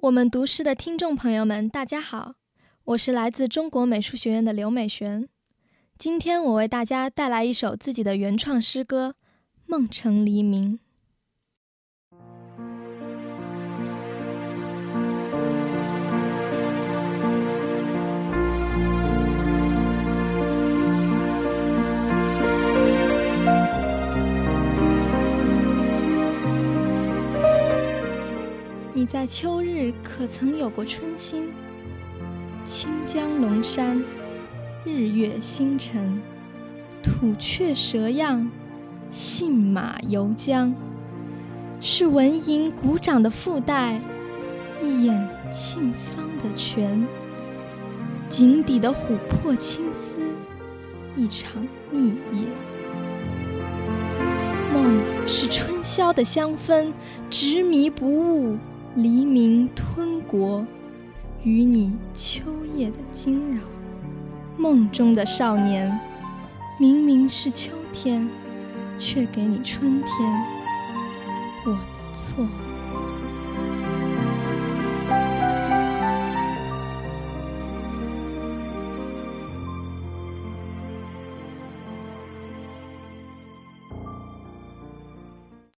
我们读诗的听众朋友们，大家好，我是来自中国美术学院的刘美璇。今天我为大家带来一首自己的原创诗歌《梦成黎明》。你在秋日可曾有过春心？清江龙山，日月星辰，土雀蛇样，信马由缰。是蚊蝇鼓掌的附带，一眼沁芳的泉。井底的琥珀青丝，一场蜜夜。梦是春宵的香氛，执迷不悟。黎明吞国，与你秋夜的惊扰。梦中的少年，明明是秋天，却给你春天。我的错。